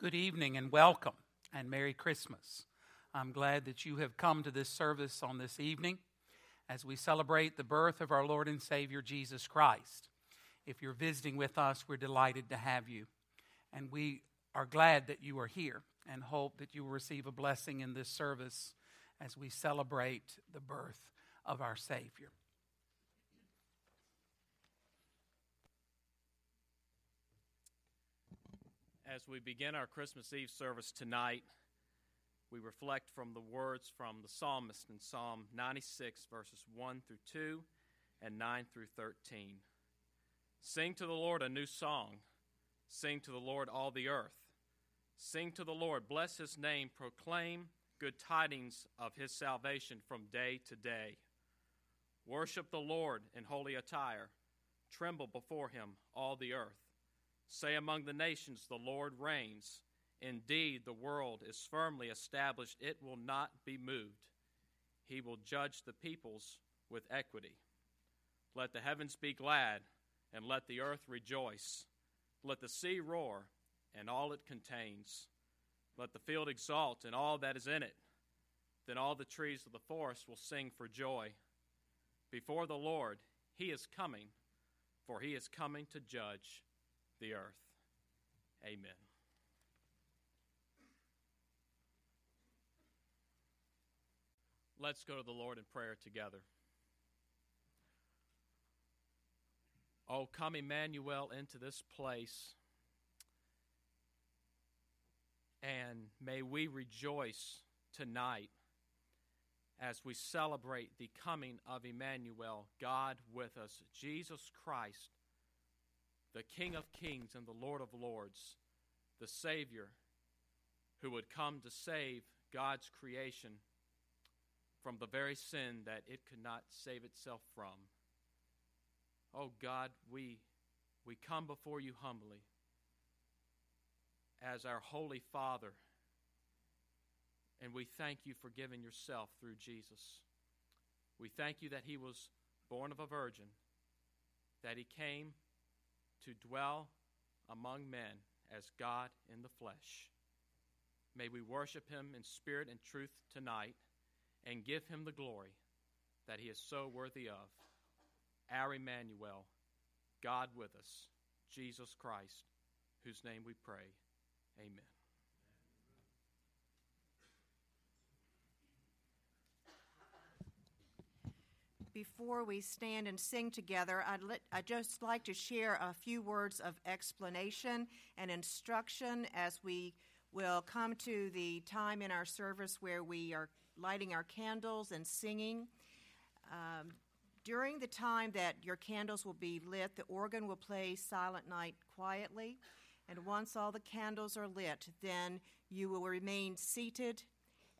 Good evening and welcome and Merry Christmas. I'm glad that you have come to this service on this evening as we celebrate the birth of our Lord and Savior Jesus Christ. If you're visiting with us, we're delighted to have you. And we are glad that you are here and hope that you will receive a blessing in this service as we celebrate the birth of our Savior. As we begin our Christmas Eve service tonight, we reflect from the words from the psalmist in Psalm 96, verses 1 through 2 and 9 through 13. Sing to the Lord a new song. Sing to the Lord all the earth. Sing to the Lord, bless his name, proclaim good tidings of his salvation from day to day. Worship the Lord in holy attire. Tremble before him, all the earth. Say among the nations, The Lord reigns. Indeed, the world is firmly established, it will not be moved. He will judge the peoples with equity. Let the heavens be glad, and let the earth rejoice. Let the sea roar, and all it contains. Let the field exult, and all that is in it. Then all the trees of the forest will sing for joy. Before the Lord, he is coming, for he is coming to judge the earth. Amen. Let's go to the Lord in prayer together. Oh, come, Emmanuel, into this place, and may we rejoice tonight as we celebrate the coming of Emmanuel, God with us, Jesus Christ the King of kings and the Lord of lords, the Savior who would come to save God's creation from the very sin that it could not save itself from. Oh God, we, we come before you humbly as our Holy Father, and we thank you for giving yourself through Jesus. We thank you that he was born of a virgin, that he came to dwell among men as God in the flesh. May we worship him in spirit and truth tonight and give him the glory that he is so worthy of. Our Emmanuel, God with us, Jesus Christ, whose name we pray. Amen. Before we stand and sing together, I'd, I'd just like to share a few words of explanation and instruction as we will come to the time in our service where we are lighting our candles and singing. Um, during the time that your candles will be lit, the organ will play Silent Night quietly. And once all the candles are lit, then you will remain seated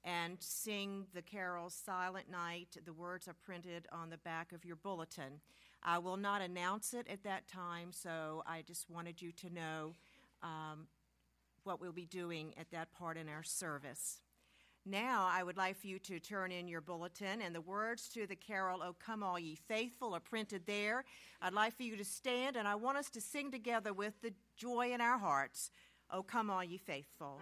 and sing the carol Silent Night. The words are printed on the back of your bulletin. I will not announce it at that time, so I just wanted you to know um, what we'll be doing at that part in our service. Now, I would like for you to turn in your bulletin, and the words to the carol, O Come All Ye Faithful, are printed there. I'd like for you to stand, and I want us to sing together with the joy in our hearts, O Come All Ye Faithful.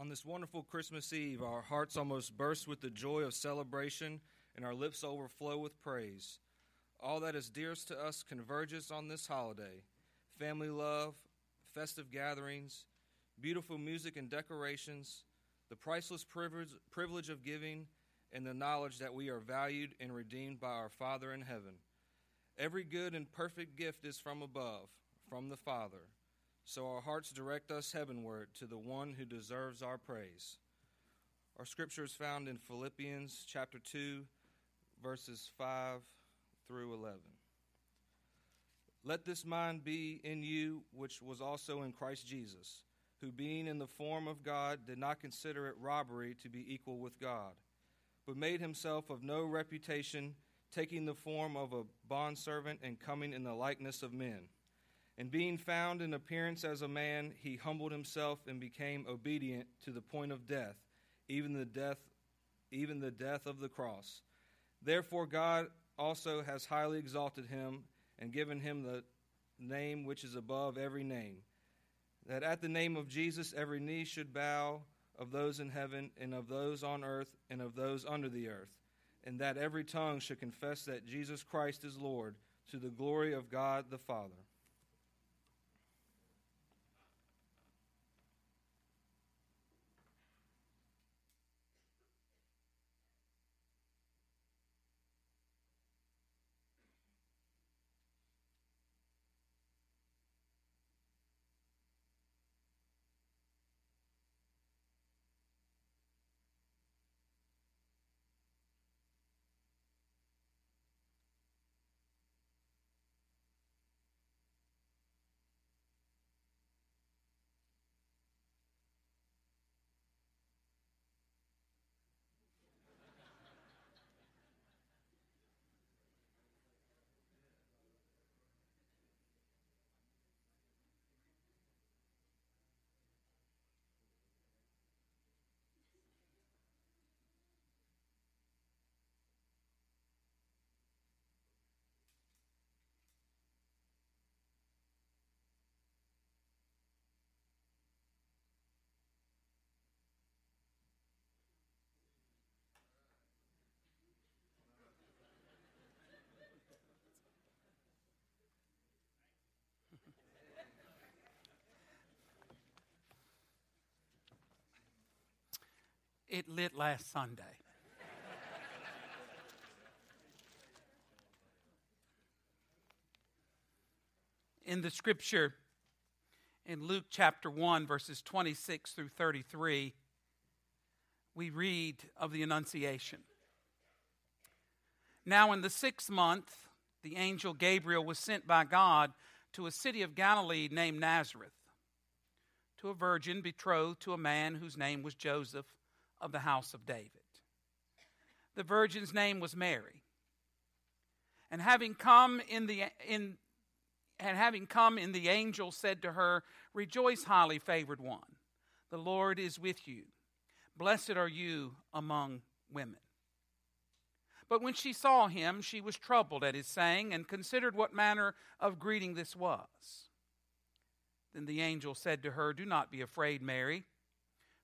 On this wonderful Christmas Eve, our hearts almost burst with the joy of celebration and our lips overflow with praise. All that is dearest to us converges on this holiday family love, festive gatherings, beautiful music and decorations, the priceless privilege, of giving, and the knowledge that we are valued and redeemed by our Father in heaven. Every good and perfect gift is from above, from the Father. So our hearts direct us heavenward to the one who deserves our praise. Our scripture is found in Philippians chapter 2, verses 5 through 11. Let this mind be in you, which was also in Christ Jesus, who, being in the form of God, did not consider it robbery to be equal with God, but made himself of no reputation, taking the form of a bondservant and coming in the likeness of men. And being found in appearance as a man, he humbled himself and became obedient to the point of death, even the death, even the death of the cross. Therefore, God also has highly exalted him and given him the name which is above every name, that at the name of Jesus every knee should bow of those in heaven and of those on earth and of those under the earth, and that every tongue should confess that Jesus Christ is Lord to the glory of God the Father. It lit last Sunday. In the scripture, in Luke chapter 1, verses 26 through 33, we read of the Annunciation. Now, in the sixth month, the angel Gabriel was sent by God to a city of Galilee named Nazareth, to a virgin betrothed to a man whose name was Joseph of the house of David. The virgin's name was Mary. And having come in the in and having come in the angel said to her, Rejoice, highly favored one. The Lord is with you. Blessed are you among women. But when she saw him, she was troubled at his saying and considered what manner of greeting this was. Then the angel said to her, Do not be afraid, Mary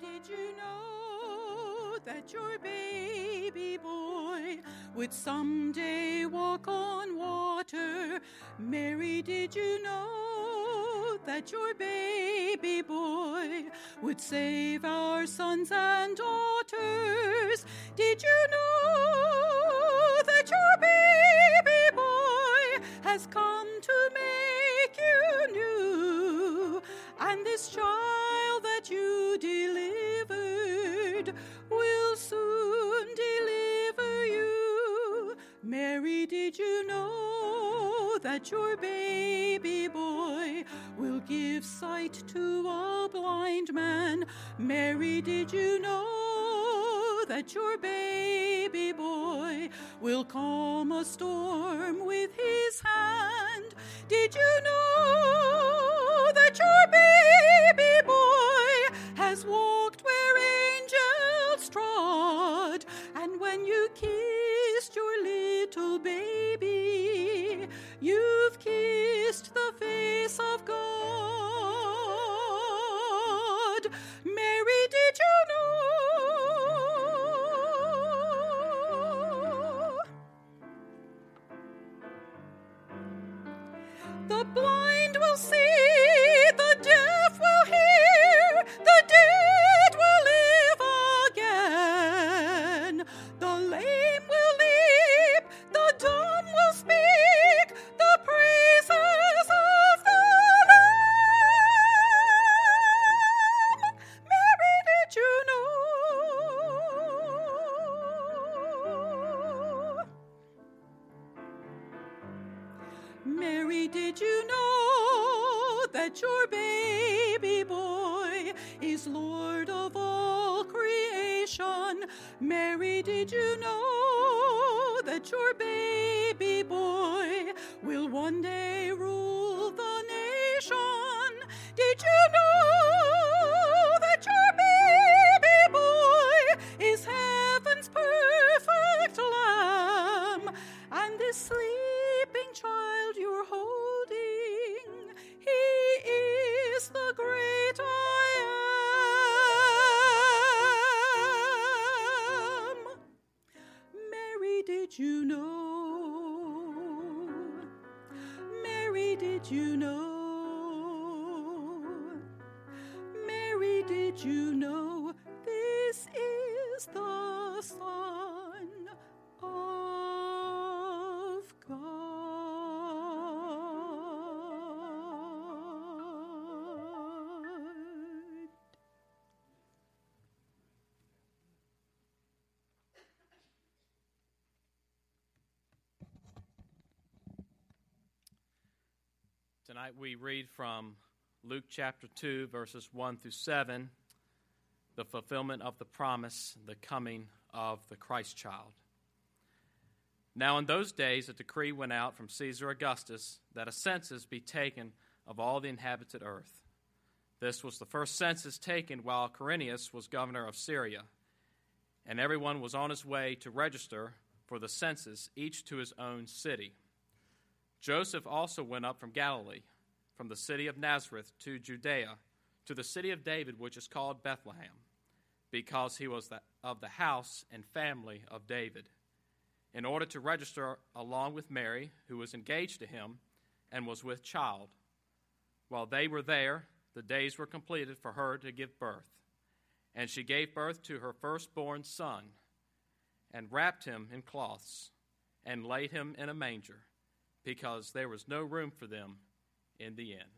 Did you know that your baby boy would someday walk on water? Mary, did you know that your baby boy would save our sons and daughters? Did you know that your baby boy has come to make you new? And this child Will soon deliver you. Mary, did you know that your baby boy will give sight to a blind man? Mary, did you know that your baby boy will calm a storm with his hand? Did you know? The blind will see, Mary, did you know that your baby boy is Lord of all creation? Mary, did you know that your baby boy will one day rule the nation? Did you know Tonight we read from Luke chapter 2, verses 1 through 7, the fulfillment of the promise, the coming of the Christ child. Now, in those days, a decree went out from Caesar Augustus that a census be taken of all the inhabited earth. This was the first census taken while Quirinius was governor of Syria, and everyone was on his way to register for the census, each to his own city. Joseph also went up from Galilee, from the city of Nazareth to Judea, to the city of David, which is called Bethlehem, because he was the, of the house and family of David, in order to register along with Mary, who was engaged to him and was with child. While they were there, the days were completed for her to give birth. And she gave birth to her firstborn son, and wrapped him in cloths, and laid him in a manger because there was no room for them in the inn.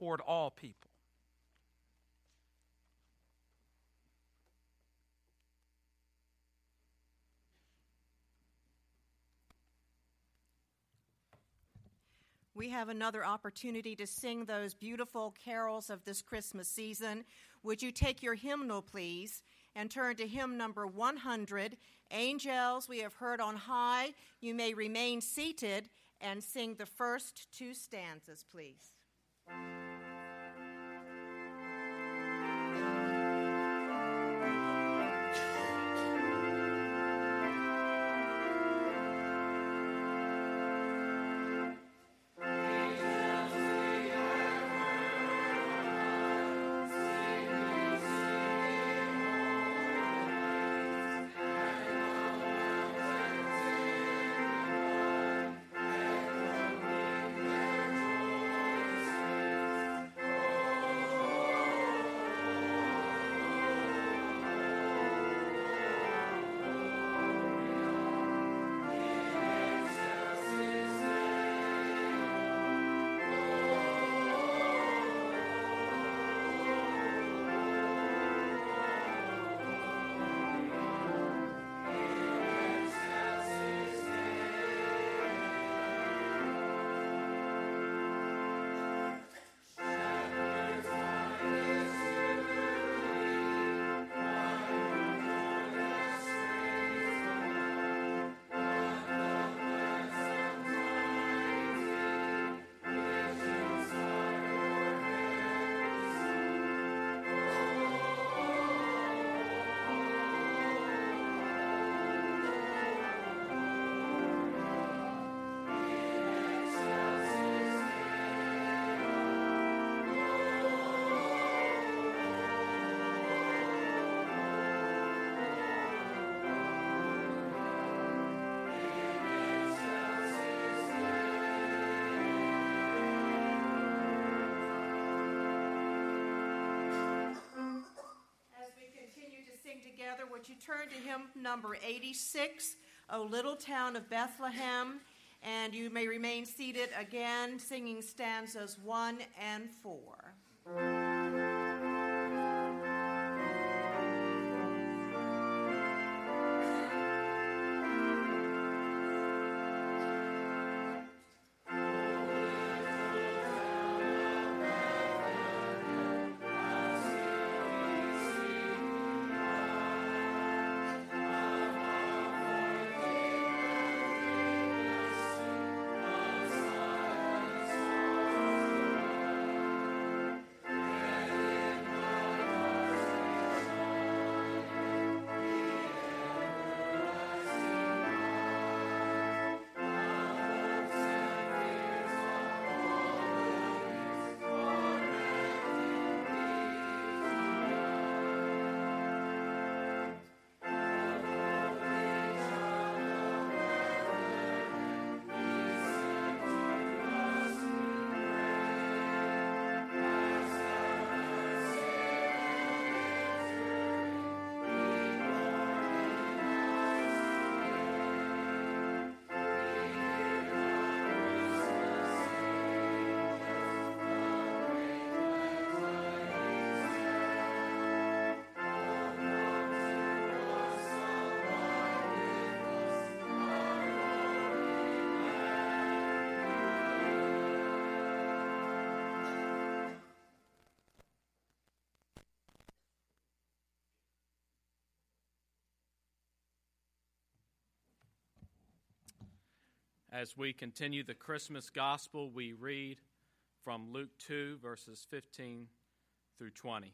toward all people. we have another opportunity to sing those beautiful carols of this Christmas season. Would you take your hymnal, please, and turn to hymn number 100, Angels We Have Heard on High? You may remain seated and sing the first two stanzas, please. Together, would you turn to hymn number 86, O Little Town of Bethlehem? And you may remain seated again, singing stanzas 1 and 4. As we continue the Christmas gospel, we read from Luke 2, verses 15 through 20.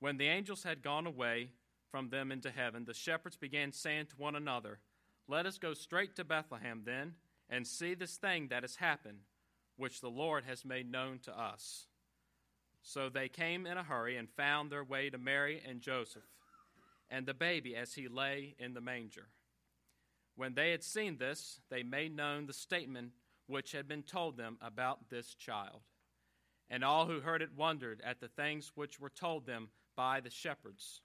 When the angels had gone away from them into heaven, the shepherds began saying to one another, Let us go straight to Bethlehem then, and see this thing that has happened, which the Lord has made known to us. So they came in a hurry and found their way to Mary and Joseph, and the baby as he lay in the manger. When they had seen this, they made known the statement which had been told them about this child. And all who heard it wondered at the things which were told them by the shepherds.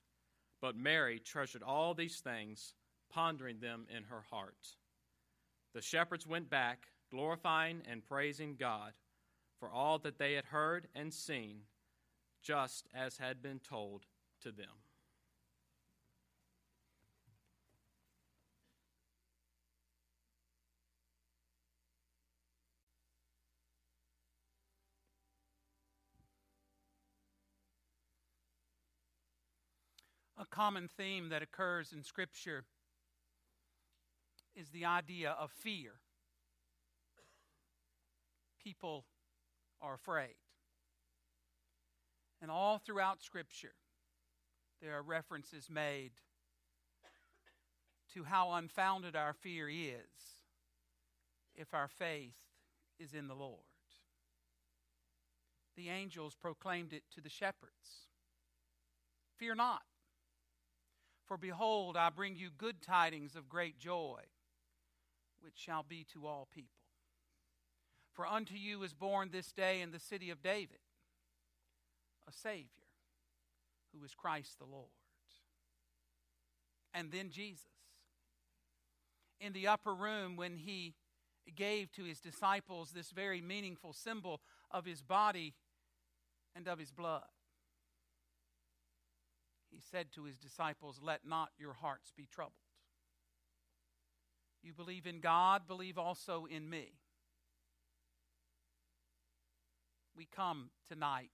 But Mary treasured all these things, pondering them in her heart. The shepherds went back, glorifying and praising God for all that they had heard and seen, just as had been told to them. A common theme that occurs in Scripture is the idea of fear. People are afraid. And all throughout Scripture, there are references made to how unfounded our fear is if our faith is in the Lord. The angels proclaimed it to the shepherds Fear not. For behold, I bring you good tidings of great joy, which shall be to all people. For unto you is born this day in the city of David a Savior, who is Christ the Lord. And then Jesus. In the upper room, when he gave to his disciples this very meaningful symbol of his body and of his blood he said to his disciples, Let not your hearts be troubled. You believe in God, believe also in me. We come tonight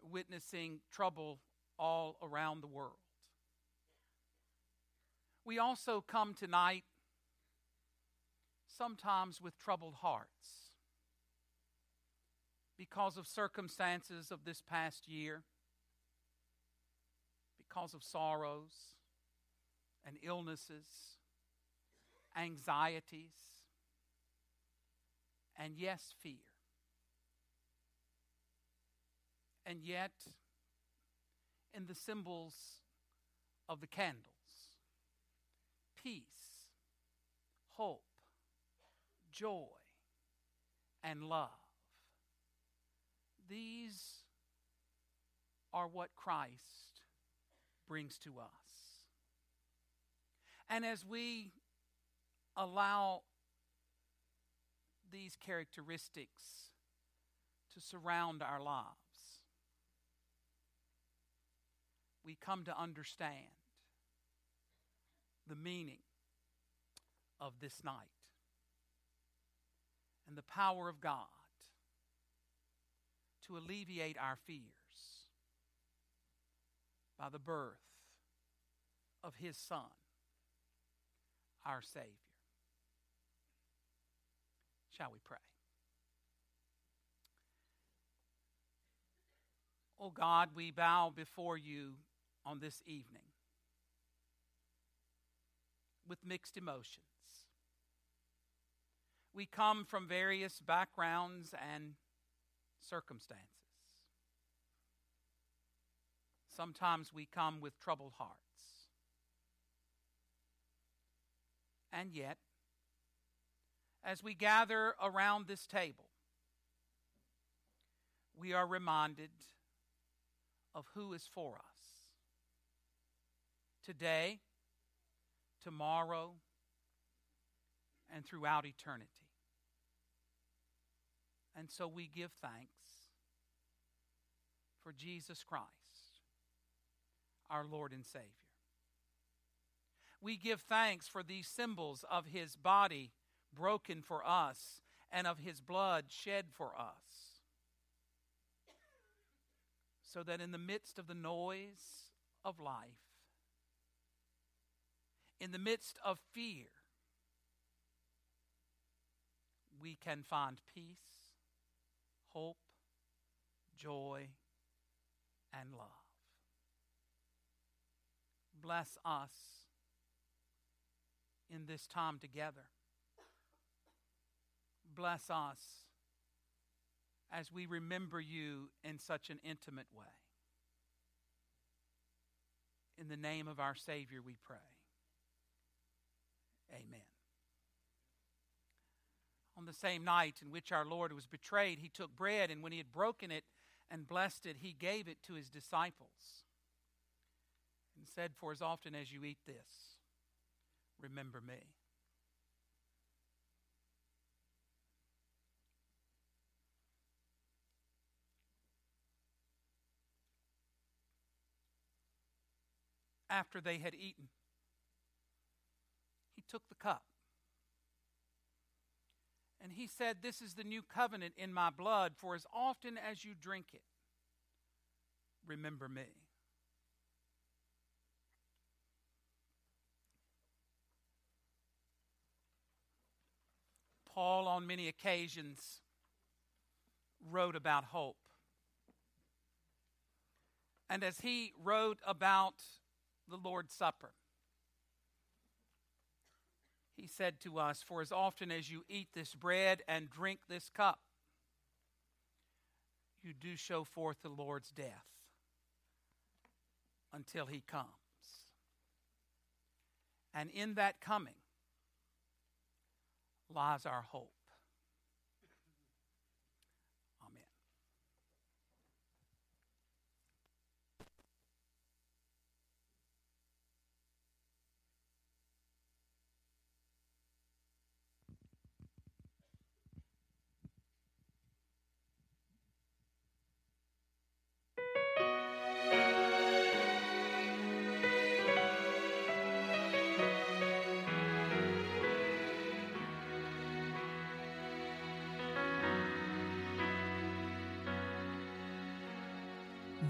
witnessing trouble all around the world. We also come tonight sometimes with troubled hearts because of circumstances of this past year because of sorrows and illnesses, anxieties, and yes, fear. And yet, in the symbols of the candles, peace, hope, joy, and love. These are what Christ brings to us. And as we allow these characteristics to surround our lives, we come to understand the meaning of this night and the power of God to alleviate our fears by the birth of his Son, our Savior. Shall we pray? Oh God, we bow before you on this evening with mixed emotions. We come from various backgrounds and circumstances. Sometimes we come with troubled hearts. And yet, as we gather around this table, we are reminded of who is for us. Today, tomorrow, and throughout eternity. And so we give thanks for Jesus Christ our Lord and Savior. We give thanks for these symbols of his body broken for us and of his blood shed for us. So that in the midst of the noise of life, in the midst of fear, we can find peace, hope, joy, and love. Bless us in this time together. Bless us as we remember you in such an intimate way. In the name of our Savior, we pray. Amen. On the same night in which our Lord was betrayed, he took bread, and when he had broken it and blessed it, he gave it to his disciples and said, For as often as you eat this, remember me. After they had eaten, he took the cup. And he said, This is the new covenant in my blood, for as often as you drink it, remember me. Paul, on many occasions, wrote about hope. And as he wrote about the Lord's Supper, he said to us, For as often as you eat this bread and drink this cup, you do show forth the Lord's death until he comes. And in that coming, lies our hope.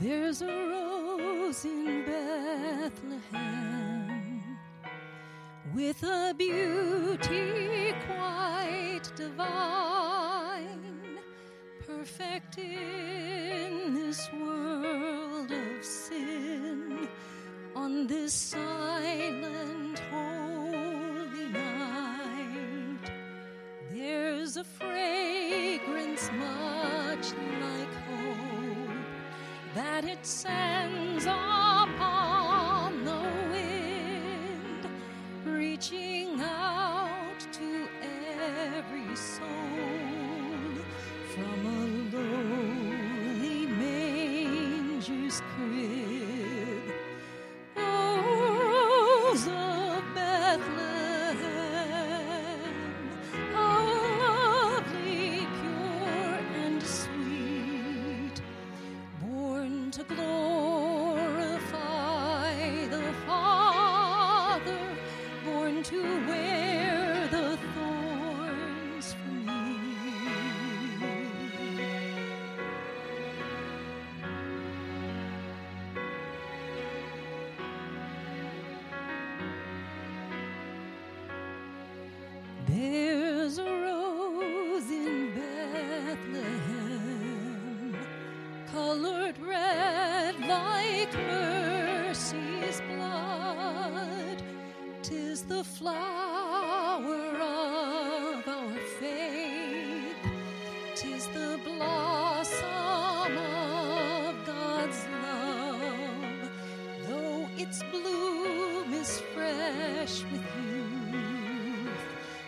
There's a rose in Bethlehem with a beauty quite divine, perfect in this world of sin, on this silent holy night. There's a fragrance much like that it sends upon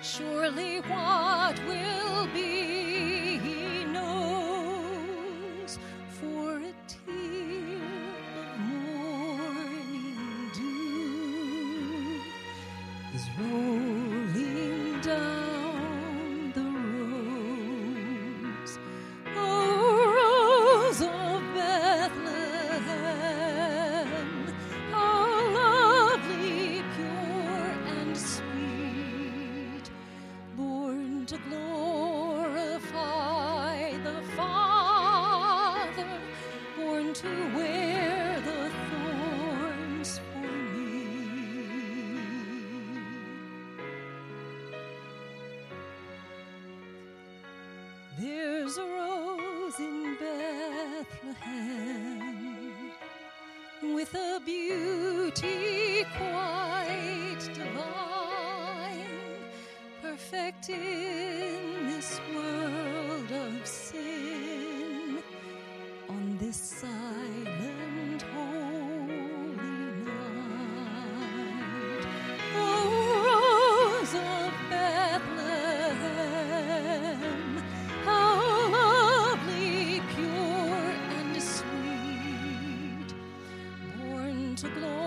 surely what will be to glorify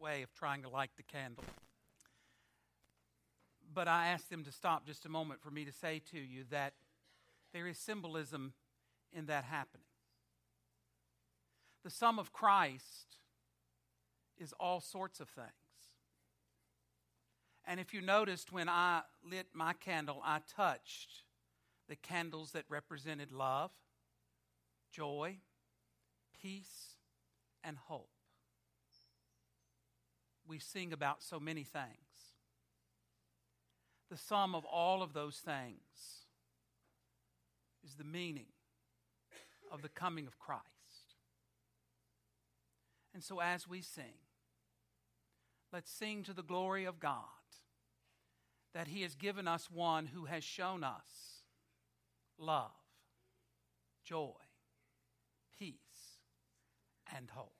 way of trying to light the candle. But I asked them to stop just a moment for me to say to you that there is symbolism in that happening. The sum of Christ is all sorts of things. And if you noticed when I lit my candle, I touched the candles that represented love, joy, peace, and hope we sing about so many things. The sum of all of those things is the meaning of the coming of Christ. And so, as we sing, let's sing to the glory of God that He has given us one who has shown us love, joy, peace, and hope.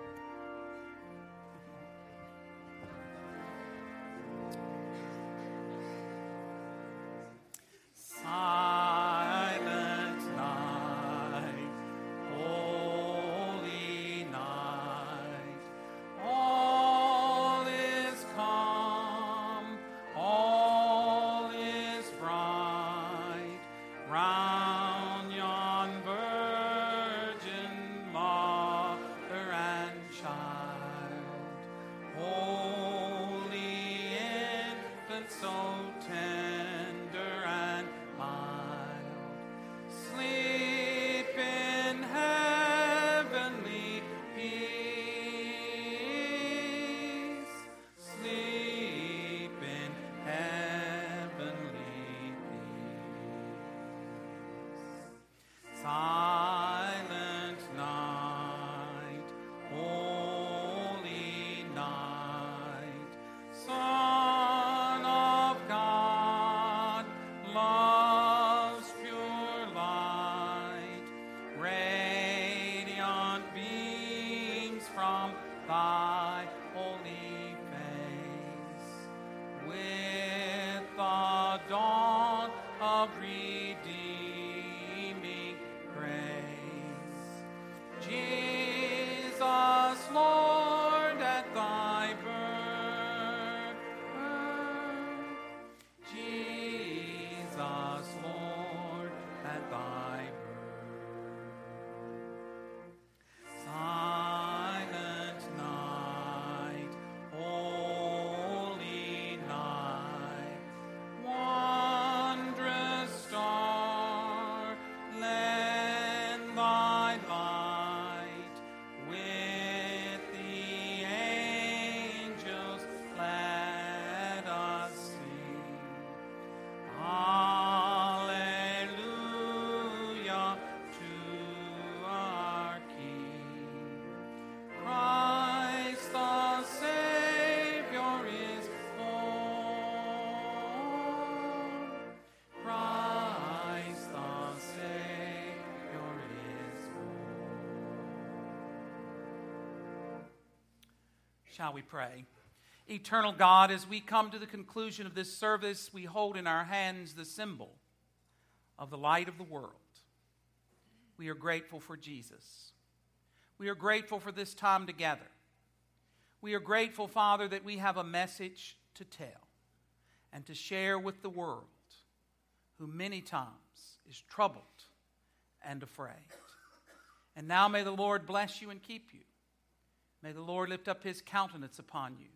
Shall we pray? Eternal God, as we come to the conclusion of this service, we hold in our hands the symbol of the light of the world. We are grateful for Jesus. We are grateful for this time together. We are grateful, Father, that we have a message to tell and to share with the world who many times is troubled and afraid. And now may the Lord bless you and keep you. May the Lord lift up his countenance upon you